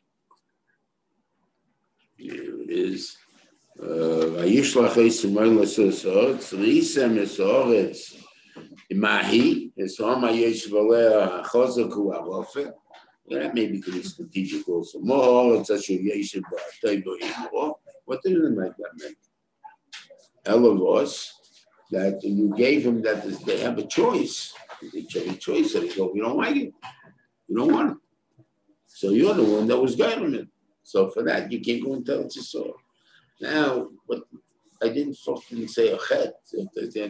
Here it is. Uh, Mahi, and so uh, well, that maybe could be strategic also. More such a yeshiva, what did it make that make? Elevos, that you gave him that they have a choice. They have a choice, and he go, you don't like it. You don't want it. So you're the one that was guiding him. So for that, you can't go and tell it to Saul. Now, what I didn't fucking say a chet.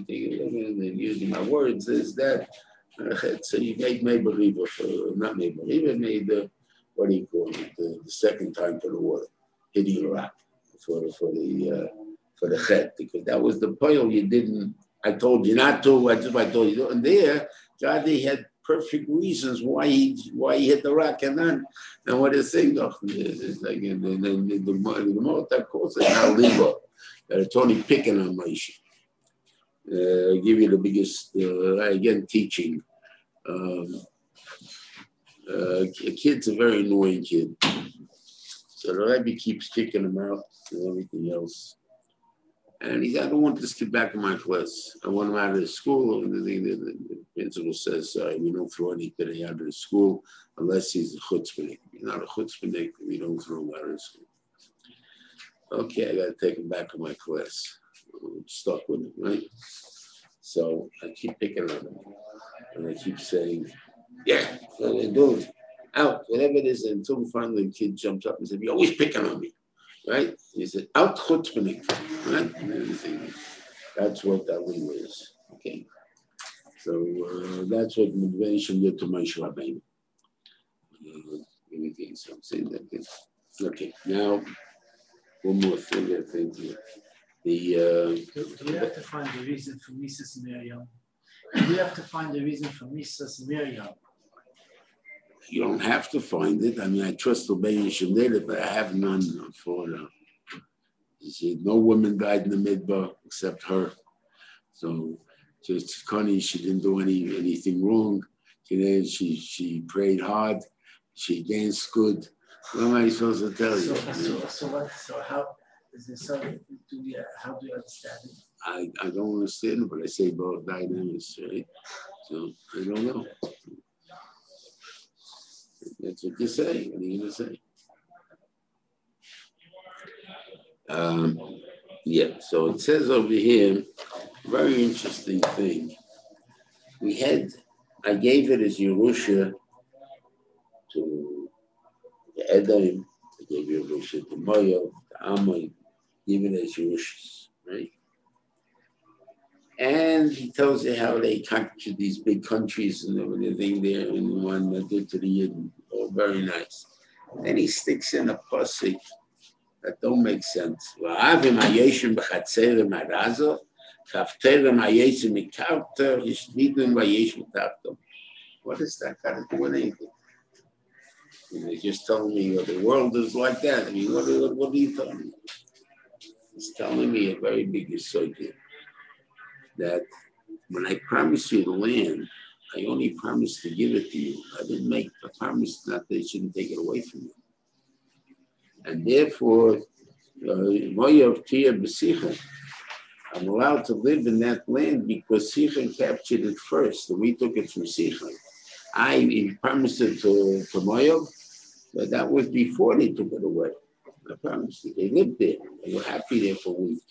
Using my words is that so you made made believer for not made believer made the what do you call it the, the second time for the water hitting rock for for the uh, for the chet because that was the pile you didn't. I told you not to. I just I told you. And there, God, had perfect reasons why he why he hit the rock and then and what is saying oh, it's like the the the, the, the Gemara calls it now legal. Uh, Tony picking on Moshe. Uh, give you the biggest uh, again teaching. Um, uh, a kid's a very annoying kid, so the Rebbe keeps kicking him out and everything else. And he said, I don't want this kid back in my class. I want him out of the school. And the, the, the, principal says, Sorry, we don't throw anybody out of the school unless he's a chutzpahnik. He's not a chutzpahnik, we don't throw him out of the school. Okay, I got to take him back to my class. I'm stuck with him, right? So I keep picking on him. And I keep saying, Yeah, what are they doing? Out, whatever it is, until finally the kid jumps up and said, You're always picking on me right? He said, out chutzpahnik, right? And That's what that one is. Okay. So uh, that's what motivation did to Moshe Rabbeinu. Uh, anything, so I'm saying that. Okay, now one more thing I think. The uh, do, do we have to find the reason for Mrs. Miriam? Do we have to find the reason for Mrs. Miriam? You don't have to find it. I mean, I trust the Bayeshim did but I have none for uh, she, no woman died in the midbar except her. So just Connie, she didn't do any anything wrong. She she she prayed hard, she danced good. What am I supposed to tell you? So, so, so, what, so how is this so do we, how do you understand it? I, I don't understand, but I say both dynamics, right? So I don't know. That's what you say. What are you going to say? Um, yeah, so it says over here, very interesting thing. We had, I gave it as Yerusha to the gave Yerusha to Moyo, to Amoy, it as Yerushas, right? And he tells you how they captured these big countries and everything there, and one that did to the Yidden. Oh, very nice. Then he sticks in a pusik that don't make sense. What is that got to do with anything? And they just telling me well, the world is like that. I mean, what, what, what are you telling me? He's telling me a very big subject that when I promised you the land, I only promised to give it to you. I didn't make a promise that they shouldn't take it away from you. And therefore, uh, I'm allowed to live in that land because Sichon captured it first, and we took it from Sichon. I promised it to, to Moav, but that was before they took it away. I promised you. They lived there. They were happy there for a week.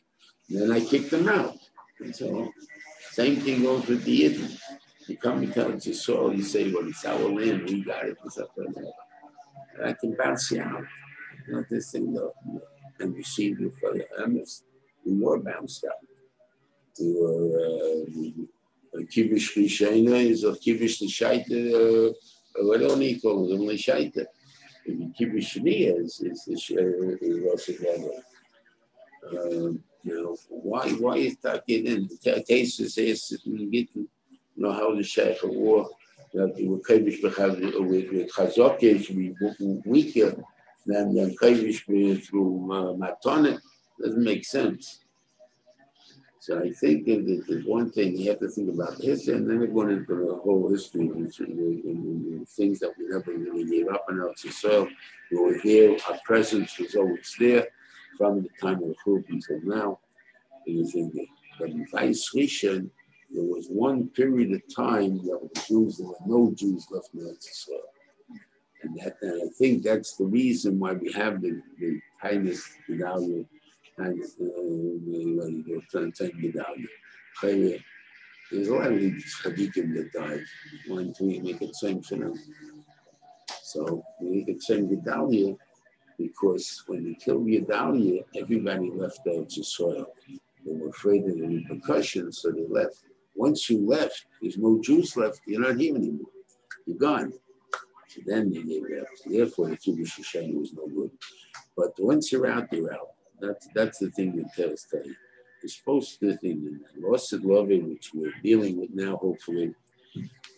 And then I kicked them out. And so, same thing goes with the Yidden. You come and tell us soul, you say, well, it's our land, we got it, it's up there. And I can bounce you out. Not this thing, though. And receive you for the Amos. We were bounced out. To uh, Kibish Rishena is of Kibish Lishaita, what don't call it? Only. Kibbutz Shania is is uh, is Rosh um, you know, why why is that getting the case is is get you know how the Sheikh war that we were Kibbutz with with Chazok is we weaker than than Kibbutz through uh, Matonet doesn't make sense. So I think that there's one thing you have to think about history, and then we're going into the whole history and, things that we never really gave up on Eretz Yisrael. We were here, our presence was always there from the time of the Churban until now. It was in the, but in Vice there was one period of time that the Jews, there were no Jews left in Eretz Yisrael. And, that, and I think that's the reason why we have the, the kindness, the value and you're trying to take medallion. There's a lot of these tzaddikim that died. One, two, make it same for them. So we make it same Gedalia because when they killed Gedalia, everybody left Eretz soil. They were afraid of the repercussions, so they left. Once you left, there's no Jews left. You're not here anymore. You're gone. So then they gave it up. Therefore, the Kibbutz Shoshana was no good. But once you're out, you're out. That's that's the thing that tells Tay. You're supposed to think in lost love which we're dealing with now, hopefully.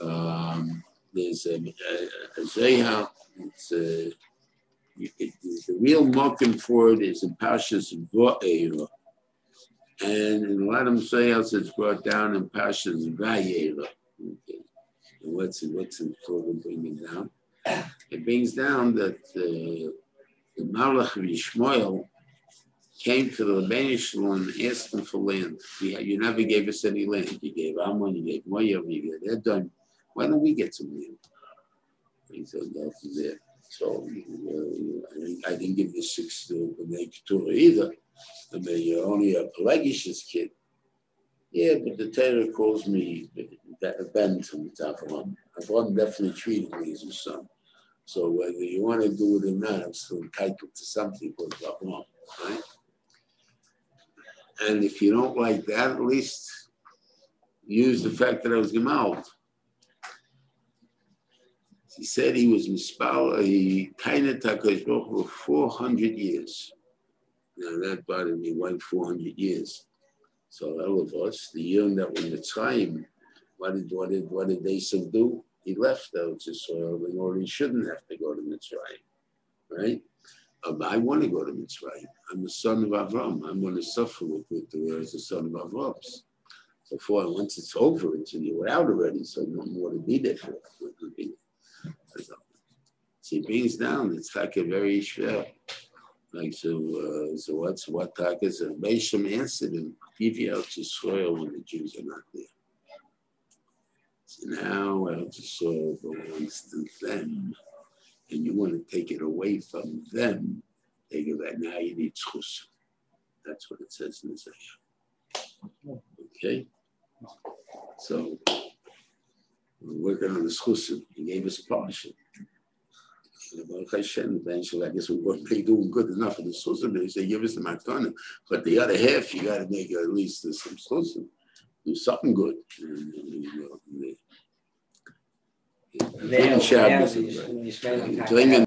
Um, there's a, a, a Zayha, it's a, it, the real marking for it is in Pashas Va'era. And in a lot of Zayhas, it's brought down in Pashas Vayera. Okay. And what's what's called bringing down? It brings down that uh, the Malach of Yishmael came to the Lebanese and asked them for land. You never gave us any land. You gave Ammon, you gave Moab, you gave Edom. Why don't we get some land? He said, that's it. So uh, I didn't give the six to the Torah either. I mean, you're only a Pelagish's kid. Yeah, but the Torah calls me Ben from Avram. Avram definitely treated me as son. So whether you want to do it or not, I'm still entitled to something called Avram, right? And if you don't like that, at least use the fact that I was Gemalt. He said he was Mispal, he kind of Takash for 400 years. Now that bothered me, why 400 years? So all of us, the young that were Mitzrayim, what did, what did, what did they subdue? He left out to soil in order he shouldn't have to go to the Mitzrayim, right? Um, I want to go to Mitzrayim. I'm the son of Avram. I'm going to suffer with, with the, as the son of Avram. So for once it's over, until you were out already, so no more to be there for. So, so he brings down, it's like a very share. Like so, uh, so what's what talk is a Beisham answered him, give you out to soil when the Jews are not there. So now out to soil belongs to them and you want to take it away from them, they go that now you need chus. That's what it says in the Isaiah. Okay? So we're working on the chusim. He gave us a portion. Eventually, I guess we weren't doing good enough for the chusim. They say, give us the matana. But the other half, you got to make at least some chusim. Do something good. And, and, now, now, you, you spend time